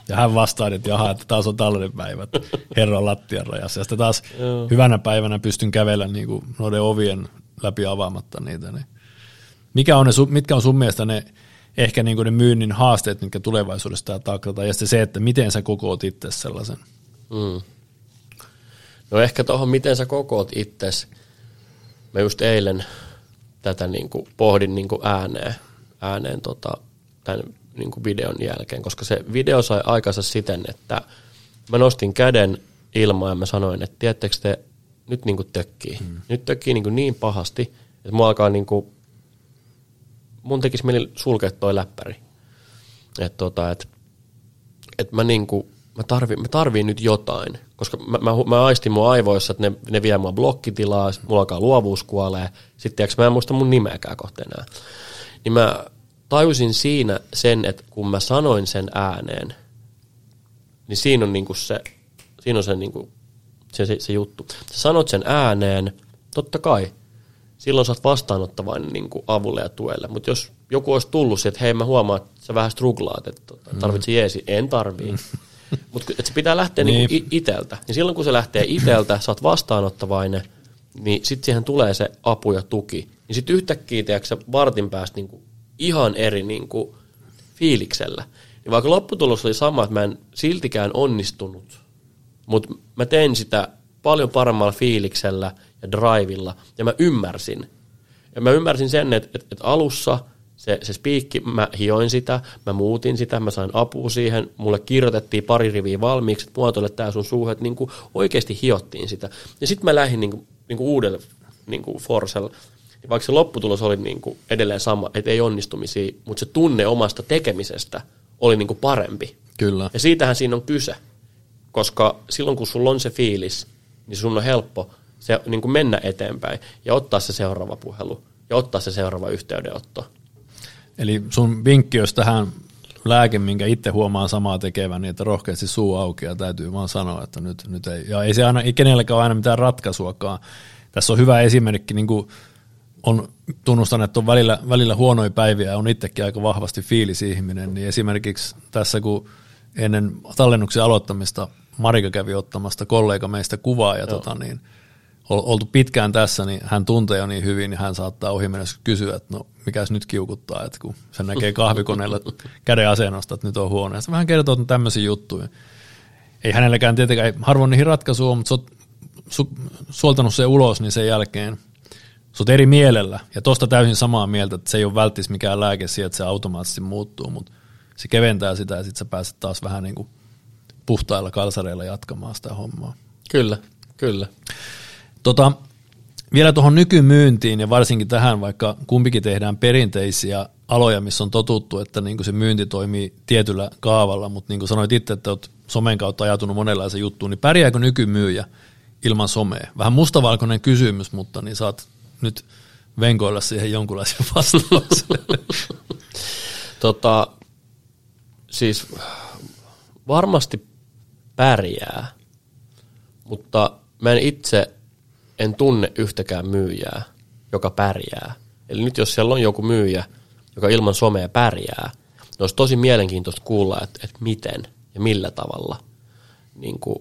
Ja hän vastaa, että jaha, että taas on tällainen päivä, että herra lattian rajassa. Ja sitten taas Joo. hyvänä päivänä pystyn kävellä niin kuin noiden ovien läpi avaamatta niitä. Niin. Mikä on ne, mitkä on sun mielestä ne ehkä niin kuin ne myynnin haasteet, mitkä tulevaisuudesta taklata, ja sitten se, että miten sä kokoot itse sellaisen? Mm. No ehkä tuohon, miten sä kokoot itsesi. Mä just eilen tätä niin kuin pohdin niin kuin ääneen, ääneen tota, tämän niin kuin videon jälkeen, koska se video sai aikansa siten, että mä nostin käden ilmaan ja mä sanoin, että tiedättekö te, nyt niin kuin tökkii. Hmm. Nyt tökkii niin, kuin niin pahasti, että mua alkaa niin kuin, mun tekisi mieli sulkea toi läppäri. Että tota, et, et mä niin kuin, mä tarviin, mä tarviin nyt jotain, koska mä, mä, mä aistin mun aivoissa, että ne, ne vie mua blokkitilaa, mulla alkaa luovuus kuolee, sitten mä en muista mun nimeäkään kohta enää. Niin mä tajusin siinä sen, että kun mä sanoin sen ääneen, niin siinä on, niinku se, siinä on se, niinku, se, se, se juttu. Sä sanot sen ääneen, totta kai, silloin sä oot vastaanottavainen niinku avulle ja tuelle, mutta jos joku olisi tullut että hei mä huomaan, että sä vähän struglaat, että tota, tarvitset jeesi, en tarvii. Mm. Mutta se pitää lähteä niinku niin. iteltä. Ja silloin kun se lähtee iteltä, sä oot vastaanottavainen, niin sitten siihen tulee se apu ja tuki. Niin sitten yhtäkkiä, tiedätkö, vartin päästä niinku ihan eri niinku fiiliksellä. Niin vaikka lopputulos oli sama, että mä en siltikään onnistunut, mutta mä tein sitä paljon paremmalla fiiliksellä ja drivilla, ja mä ymmärsin. Ja mä ymmärsin sen, että, että, että alussa – se, se spiikki, mä hioin sitä, mä muutin sitä, mä sain apua siihen, mulle kirjoitettiin pari riviä valmiiksi, että muotoile tää sun suuhet, niin kuin oikeasti hiottiin sitä. Ja sitten mä lähdin niin kuin, niin kuin uudelle niin kuin Forsell, niin vaikka se lopputulos oli niin kuin edelleen sama, että ei onnistumisia, mutta se tunne omasta tekemisestä oli niin kuin parempi. Kyllä. Ja siitähän siinä on kyse, koska silloin kun sulla on se fiilis, niin sun on helppo se, niin kuin mennä eteenpäin ja ottaa se seuraava puhelu ja ottaa se seuraava yhteydenotto. Eli sun vinkki olisi tähän lääke, minkä itse huomaa samaa tekevän, niin että rohkeasti suu auki ja täytyy vaan sanoa, että nyt, nyt ei. Ja ei se aina, ei kenelläkään ole aina mitään ratkaisuakaan. Tässä on hyvä esimerkki, niin kuin on tunnustan, että on välillä, välillä huonoja päiviä ja on itsekin aika vahvasti fiilis ihminen, niin esimerkiksi tässä kun ennen tallennuksen aloittamista Marika kävi ottamasta kollega meistä kuvaa ja tota, niin, oltu pitkään tässä, niin hän tuntee jo niin hyvin, niin hän saattaa ohi kysyä, että no mikäs nyt kiukuttaa, että kun se näkee kahvikoneella käden asennosta, että nyt on huone. Se vähän kertoo että tämmöisiä juttuja. Ei hänelläkään tietenkään, harvoin niihin ratkaisua, mutta sä oot su, suoltanut se ulos, niin sen jälkeen sä oot eri mielellä. Ja tosta täysin samaa mieltä, että se ei ole välttis mikään lääke siihen, että se automaattisesti muuttuu, mutta se keventää sitä ja sitten sä pääset taas vähän niin kuin puhtailla kalsareilla jatkamaan sitä hommaa. Kyllä, kyllä. Tota, vielä tuohon nykymyyntiin ja varsinkin tähän, vaikka kumpikin tehdään perinteisiä aloja, missä on totuttu, että niin se myynti toimii tietyllä kaavalla, mutta niin kuin sanoit itse, että olet somen kautta ajatunut monenlaisen juttuun, niin pärjääkö nykymyyjä ilman somea? Vähän mustavalkoinen kysymys, mutta niin saat nyt venkoilla siihen jonkunlaisen vastauksen. tota, siis varmasti pärjää, mutta mä en itse en tunne yhtäkään myyjää, joka pärjää. Eli nyt jos siellä on joku myyjä, joka ilman somea pärjää, niin olisi tosi mielenkiintoista kuulla, että, että miten ja millä tavalla. Niin kuin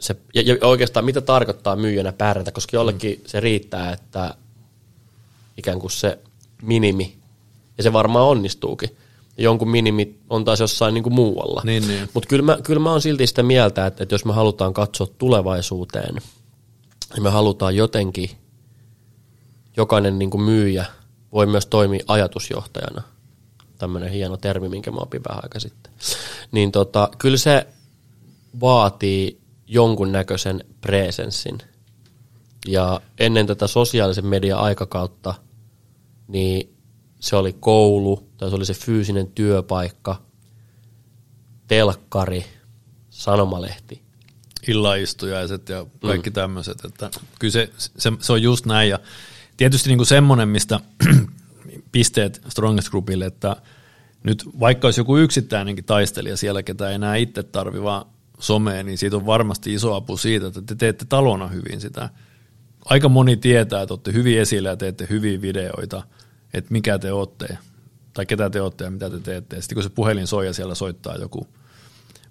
se, ja, ja oikeastaan mitä tarkoittaa myyjänä pärjätä, koska jollekin se riittää, että ikään kuin se minimi, ja se varmaan onnistuukin, ja jonkun minimi on taas jossain niin kuin muualla. Niin, niin. Mutta kyllä mä, kyllä mä oon silti sitä mieltä, että, että jos me halutaan katsoa tulevaisuuteen – ja me halutaan jotenkin, jokainen niin kuin myyjä voi myös toimia ajatusjohtajana. Tämmöinen hieno termi, minkä mä opin vähän aika sitten. Niin tota, kyllä se vaatii jonkun näköisen presenssin. Ja ennen tätä sosiaalisen median aikakautta, niin se oli koulu, tai se oli se fyysinen työpaikka, telkkari, sanomalehti illaistujaiset ja kaikki mm. tämmöiset. Että kyllä se, se, se, on just näin. Ja tietysti niin kuin semmoinen, mistä pisteet Strongest Groupille, että nyt vaikka olisi joku yksittäinenkin taistelija siellä, ketä ei enää itse tarvi vaan somea, niin siitä on varmasti iso apu siitä, että te teette talona hyvin sitä. Aika moni tietää, että olette hyvin esillä ja teette hyviä videoita, että mikä te olette, tai ketä te olette ja mitä te teette. Ja sitten kun se puhelin soi ja siellä soittaa joku –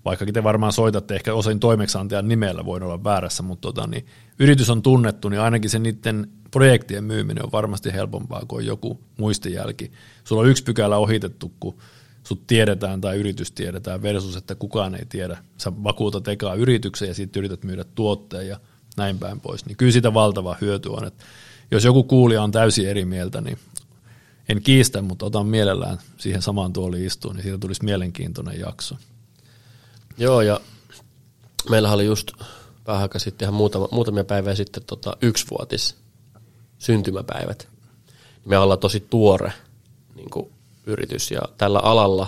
vaikkakin te varmaan soitatte ehkä osin toimeksiantajan nimellä, voin olla väärässä, mutta tota, niin yritys on tunnettu, niin ainakin se niiden projektien myyminen on varmasti helpompaa kuin joku muistijälki. Sulla on yksi pykälä ohitettu, kun sut tiedetään tai yritys tiedetään versus, että kukaan ei tiedä. Sä vakuutat ekaa yrityksen ja sitten yrität myydä tuotteen ja näin päin pois. Niin kyllä sitä valtava hyöty on, että jos joku kuulija on täysin eri mieltä, niin en kiistä, mutta otan mielellään siihen samaan tuoliin istuun, niin siitä tulisi mielenkiintoinen jakso. Joo, ja meillä oli just vähän aikaa sitten, ihan muutama, muutamia päivää sitten tota, yksivuotis syntymäpäivät. Me ollaan tosi tuore niin kuin, yritys ja tällä alalla,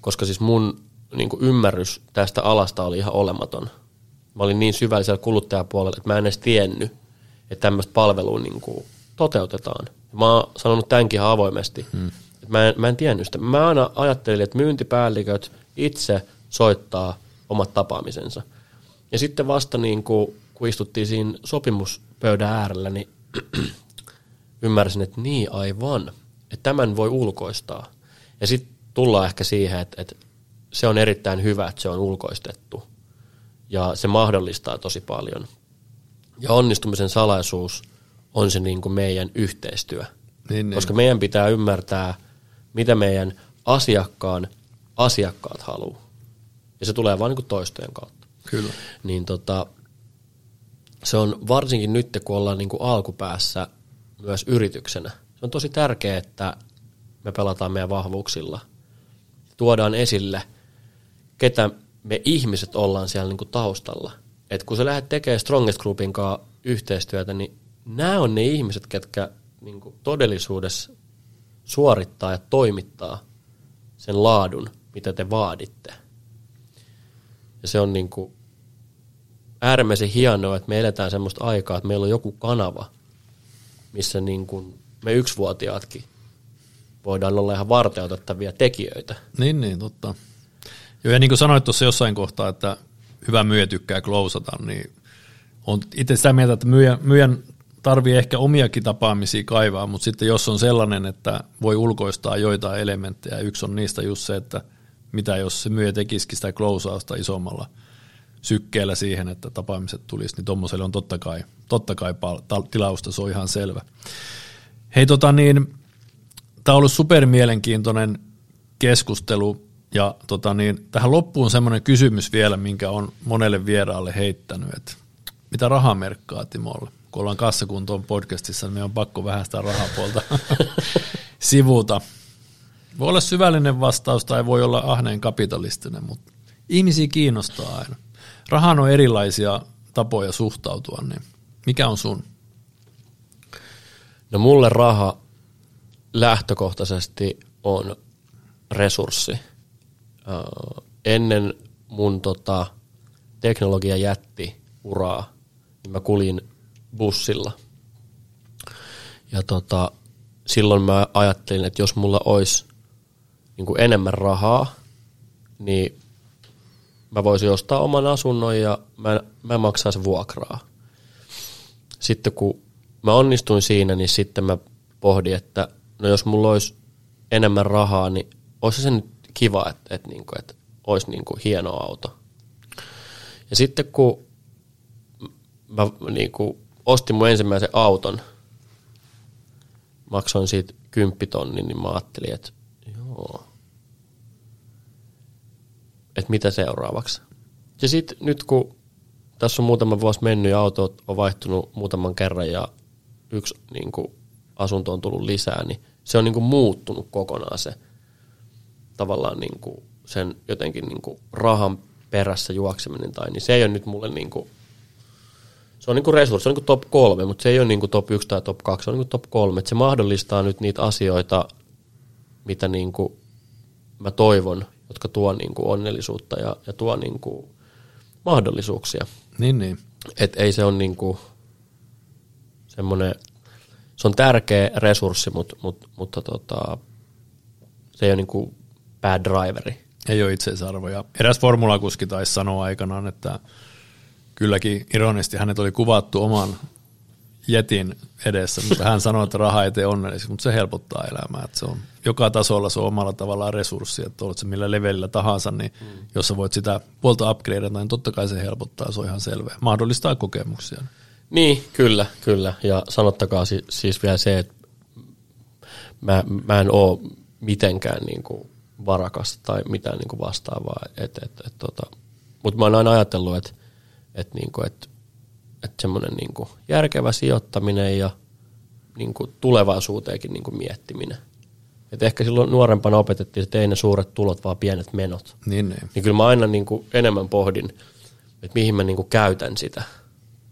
koska siis mun niin kuin, ymmärrys tästä alasta oli ihan olematon. Mä olin niin syvällisellä kuluttajapuolella, että mä en edes tiennyt, että tämmöistä palvelua niin kuin, toteutetaan. Mä oon sanonut tämänkin ihan avoimesti, hmm. että mä en, mä en tiennyt sitä. Mä aina ajattelin, että myyntipäälliköt – itse soittaa omat tapaamisensa. Ja sitten vasta niin kuin, kun istuttiin siinä sopimuspöydän äärellä, niin ymmärsin, että niin aivan, että tämän voi ulkoistaa. Ja sitten tullaan ehkä siihen, että, että se on erittäin hyvä, että se on ulkoistettu. Ja se mahdollistaa tosi paljon. Ja onnistumisen salaisuus on se niin kuin meidän yhteistyö. Niin, niin. Koska meidän pitää ymmärtää, mitä meidän asiakkaan asiakkaat haluaa. Ja se tulee vain niin toistojen kautta. Kyllä. Niin tota, se on varsinkin nyt, kun ollaan niin kuin alkupäässä myös yrityksenä. Se on tosi tärkeää, että me pelataan meidän vahvuuksilla. Tuodaan esille, ketä me ihmiset ollaan siellä niin kuin taustalla. Et kun sä lähdet tekemään Strongest Groupin kanssa yhteistyötä, niin nämä on ne ihmiset, ketkä niin kuin todellisuudessa suorittaa ja toimittaa sen laadun, mitä te vaaditte. Ja se on niin kuin äärimmäisen hienoa, että me eletään semmoista aikaa, että meillä on joku kanava, missä niin kuin me yksivuotiaatkin voidaan olla ihan varteutettavia tekijöitä. Niin, niin, totta. Joo, ja niin kuin sanoit tuossa jossain kohtaa, että hyvä myyjä tykkää klousata, niin on itse sitä mieltä, että myyjän, myyjän tarvii ehkä omiakin tapaamisia kaivaa, mutta sitten jos on sellainen, että voi ulkoistaa joitain elementtejä, yksi on niistä just se, että mitä jos se myyjä tekisikin sitä klousausta isommalla sykkeellä siihen, että tapaamiset tulisi, niin tuommoiselle on totta kai, totta kai tilausta, se on ihan selvä. Hei tota niin, tämä on ollut super mielenkiintoinen keskustelu ja tota niin, tähän loppuun semmoinen kysymys vielä, minkä on monelle vieraalle heittänyt, että mitä rahaa merkkaa Timolle? Kun ollaan kassakuntoon podcastissa, niin meidän on pakko vähän sitä rahapuolta sivuta. Voi olla syvällinen vastaus tai voi olla ahneen kapitalistinen, mutta ihmisiä kiinnostaa aina. Rahaan on erilaisia tapoja suhtautua, niin mikä on sun? No mulle raha lähtökohtaisesti on resurssi. ennen mun tota, teknologia jätti uraa, niin mä kulin bussilla. Ja tota, silloin mä ajattelin, että jos mulla olisi niin kuin enemmän rahaa, niin mä voisin ostaa oman asunnon ja mä, mä maksaisin vuokraa. Sitten kun mä onnistuin siinä, niin sitten mä pohdin, että no jos mulla olisi enemmän rahaa, niin olisi se nyt kiva, että, että, niin kuin, että olisi niin kuin hieno auto. Ja sitten kun mä niin kuin ostin mun ensimmäisen auton, maksoin siitä kymppitonnin, niin mä ajattelin, että että mitä seuraavaksi. Ja sitten nyt kun tässä on muutama vuosi mennyt ja autot on vaihtunut muutaman kerran ja yksi niin kuin, asunto on tullut lisää, niin se on niin kuin, muuttunut kokonaan se tavallaan niin kuin, sen jotenkin niin kuin, rahan perässä juokseminen tai niin se ei ole nyt mulle niin kuin, se on niin kuin resurssi, se on niin kuin top kolme, mutta se ei ole niin kuin top yksi tai top kaksi, se on niin kuin top kolme. Et se mahdollistaa nyt niitä asioita, mitä niin kuin mä toivon, jotka tuo niin kuin onnellisuutta ja, ja tuo niin kuin mahdollisuuksia. Niin, niin. Et ei se ole niin kuin semmoinen, se on tärkeä resurssi, mutta, mutta, mutta tota, se ei ole niin kuin bad driveri. Ei ole itseisarvo. Ja eräs formulakuski taisi sanoa aikanaan, että kylläkin ironisesti hänet oli kuvattu oman jetin edessä, mutta hän sanoi, että raha ei tee onnelliseksi, mutta se helpottaa elämää. Että se on, joka tasolla se on omalla tavallaan resurssi, että olet se millä levelillä tahansa, niin mm. jos sä voit sitä puolta upgradeata, niin totta kai se helpottaa, se on ihan selvä. Mahdollistaa kokemuksia. Niin, kyllä, kyllä. Ja sanottakaa siis, vielä se, että mä, mä en ole mitenkään niin kuin varakas tai mitään niin kuin vastaavaa. Et, et, et, tota. Mutta mä oon aina ajatellut, että et, niin kuin, et, et semmoinen niin kuin järkevä sijoittaminen ja niin kuin tulevaisuuteenkin niin kuin miettiminen. Et ehkä silloin nuorempana opetettiin, että ei ne suuret tulot, vaan pienet menot. Niin, niin. niin kyllä mä aina niin kuin enemmän pohdin, että mihin mä niin kuin käytän sitä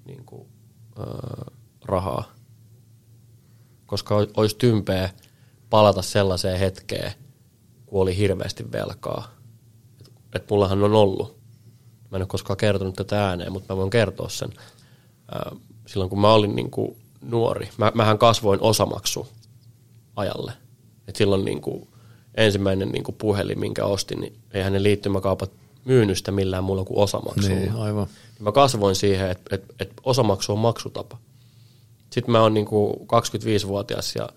niin kuin, äh, rahaa. Koska olisi tympeä palata sellaiseen hetkeen, kun oli hirveästi velkaa. Että et mullahan on ollut. Mä en ole koskaan kertonut tätä ääneen, mutta mä voin kertoa sen. Silloin kun mä olin niin kuin nuori, mä, mähän kasvoin osamaksu ajalle. Et silloin niin kuin ensimmäinen niin kuin puhelin, minkä ostin, niin eihän ne liittymäkaupat myynyt sitä millään muulla kuin osamaksulla. Niin, aivan. Mä kasvoin siihen, että, että, että osamaksu on maksutapa. Sitten mä oon niin kuin 25-vuotias ja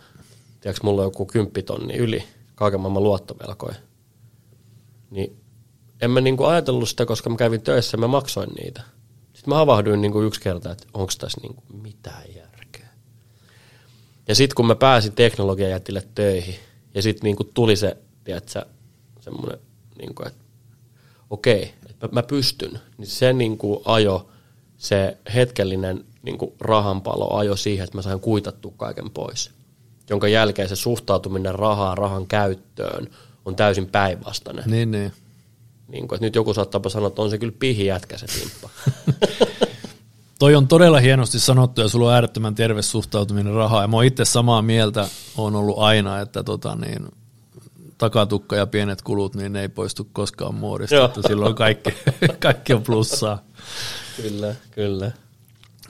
tiedätkö, mulla on joku 10 tonni yli kaiken maailman luottovelkoja. Niin en mä niin kuin ajatellut sitä, koska mä kävin töissä ja mä maksoin niitä. Sitten mä havahduin niin kuin yksi kerta, että onko tässä niin kuin mitään järkeä. Ja sitten kun mä pääsin teknologiajätille töihin, ja sitten niin kuin tuli se, tiedätkö, semmoinen, niin kuin, että okei, että mä, pystyn, niin se niin kuin ajo, se hetkellinen niin kuin rahanpalo ajo siihen, että mä sain kuitattua kaiken pois. Jonka jälkeen se suhtautuminen rahaa, rahan käyttöön on täysin päinvastainen. Niin, niin. Niin kuin, että nyt joku saattaa sanoa, että on se kyllä pihi jätkä se timppa. toi on todella hienosti sanottu ja sulla on äärettömän terve suhtautuminen rahaa. Ja mä oon itse samaa mieltä, on ollut aina, että tota niin, takatukka ja pienet kulut, niin ne ei poistu koskaan muodista. Joo. Että silloin kaikki, kaikki on plussaa. Kyllä, kyllä.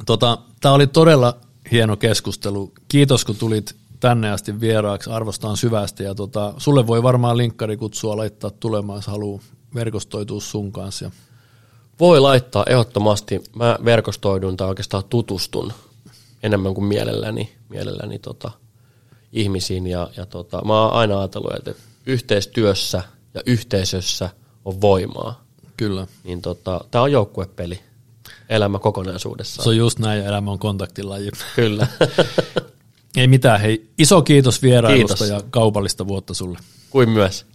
Tota, Tämä oli todella hieno keskustelu. Kiitos, kun tulit tänne asti vieraaksi. Arvostan syvästi. Ja tota, sulle voi varmaan linkkarikutsua laittaa tulemaan, jos haluaa verkostoitua sun kanssa. Ja Voi laittaa ehdottomasti. Mä verkostoidun tai oikeastaan tutustun enemmän kuin mielelläni, mielelläni tota, ihmisiin. Ja, ja tota, mä oon aina ajatellut, että yhteistyössä ja yhteisössä on voimaa. kyllä. Niin tota, tää on joukkuepeli. Elämä kokonaisuudessaan. Se on just näin, ja elämä on kontaktilaji. Kyllä. Ei mitään, hei, iso kiitos vierailusta Kiitos. ja kaupallista vuotta sulle. kuin myös.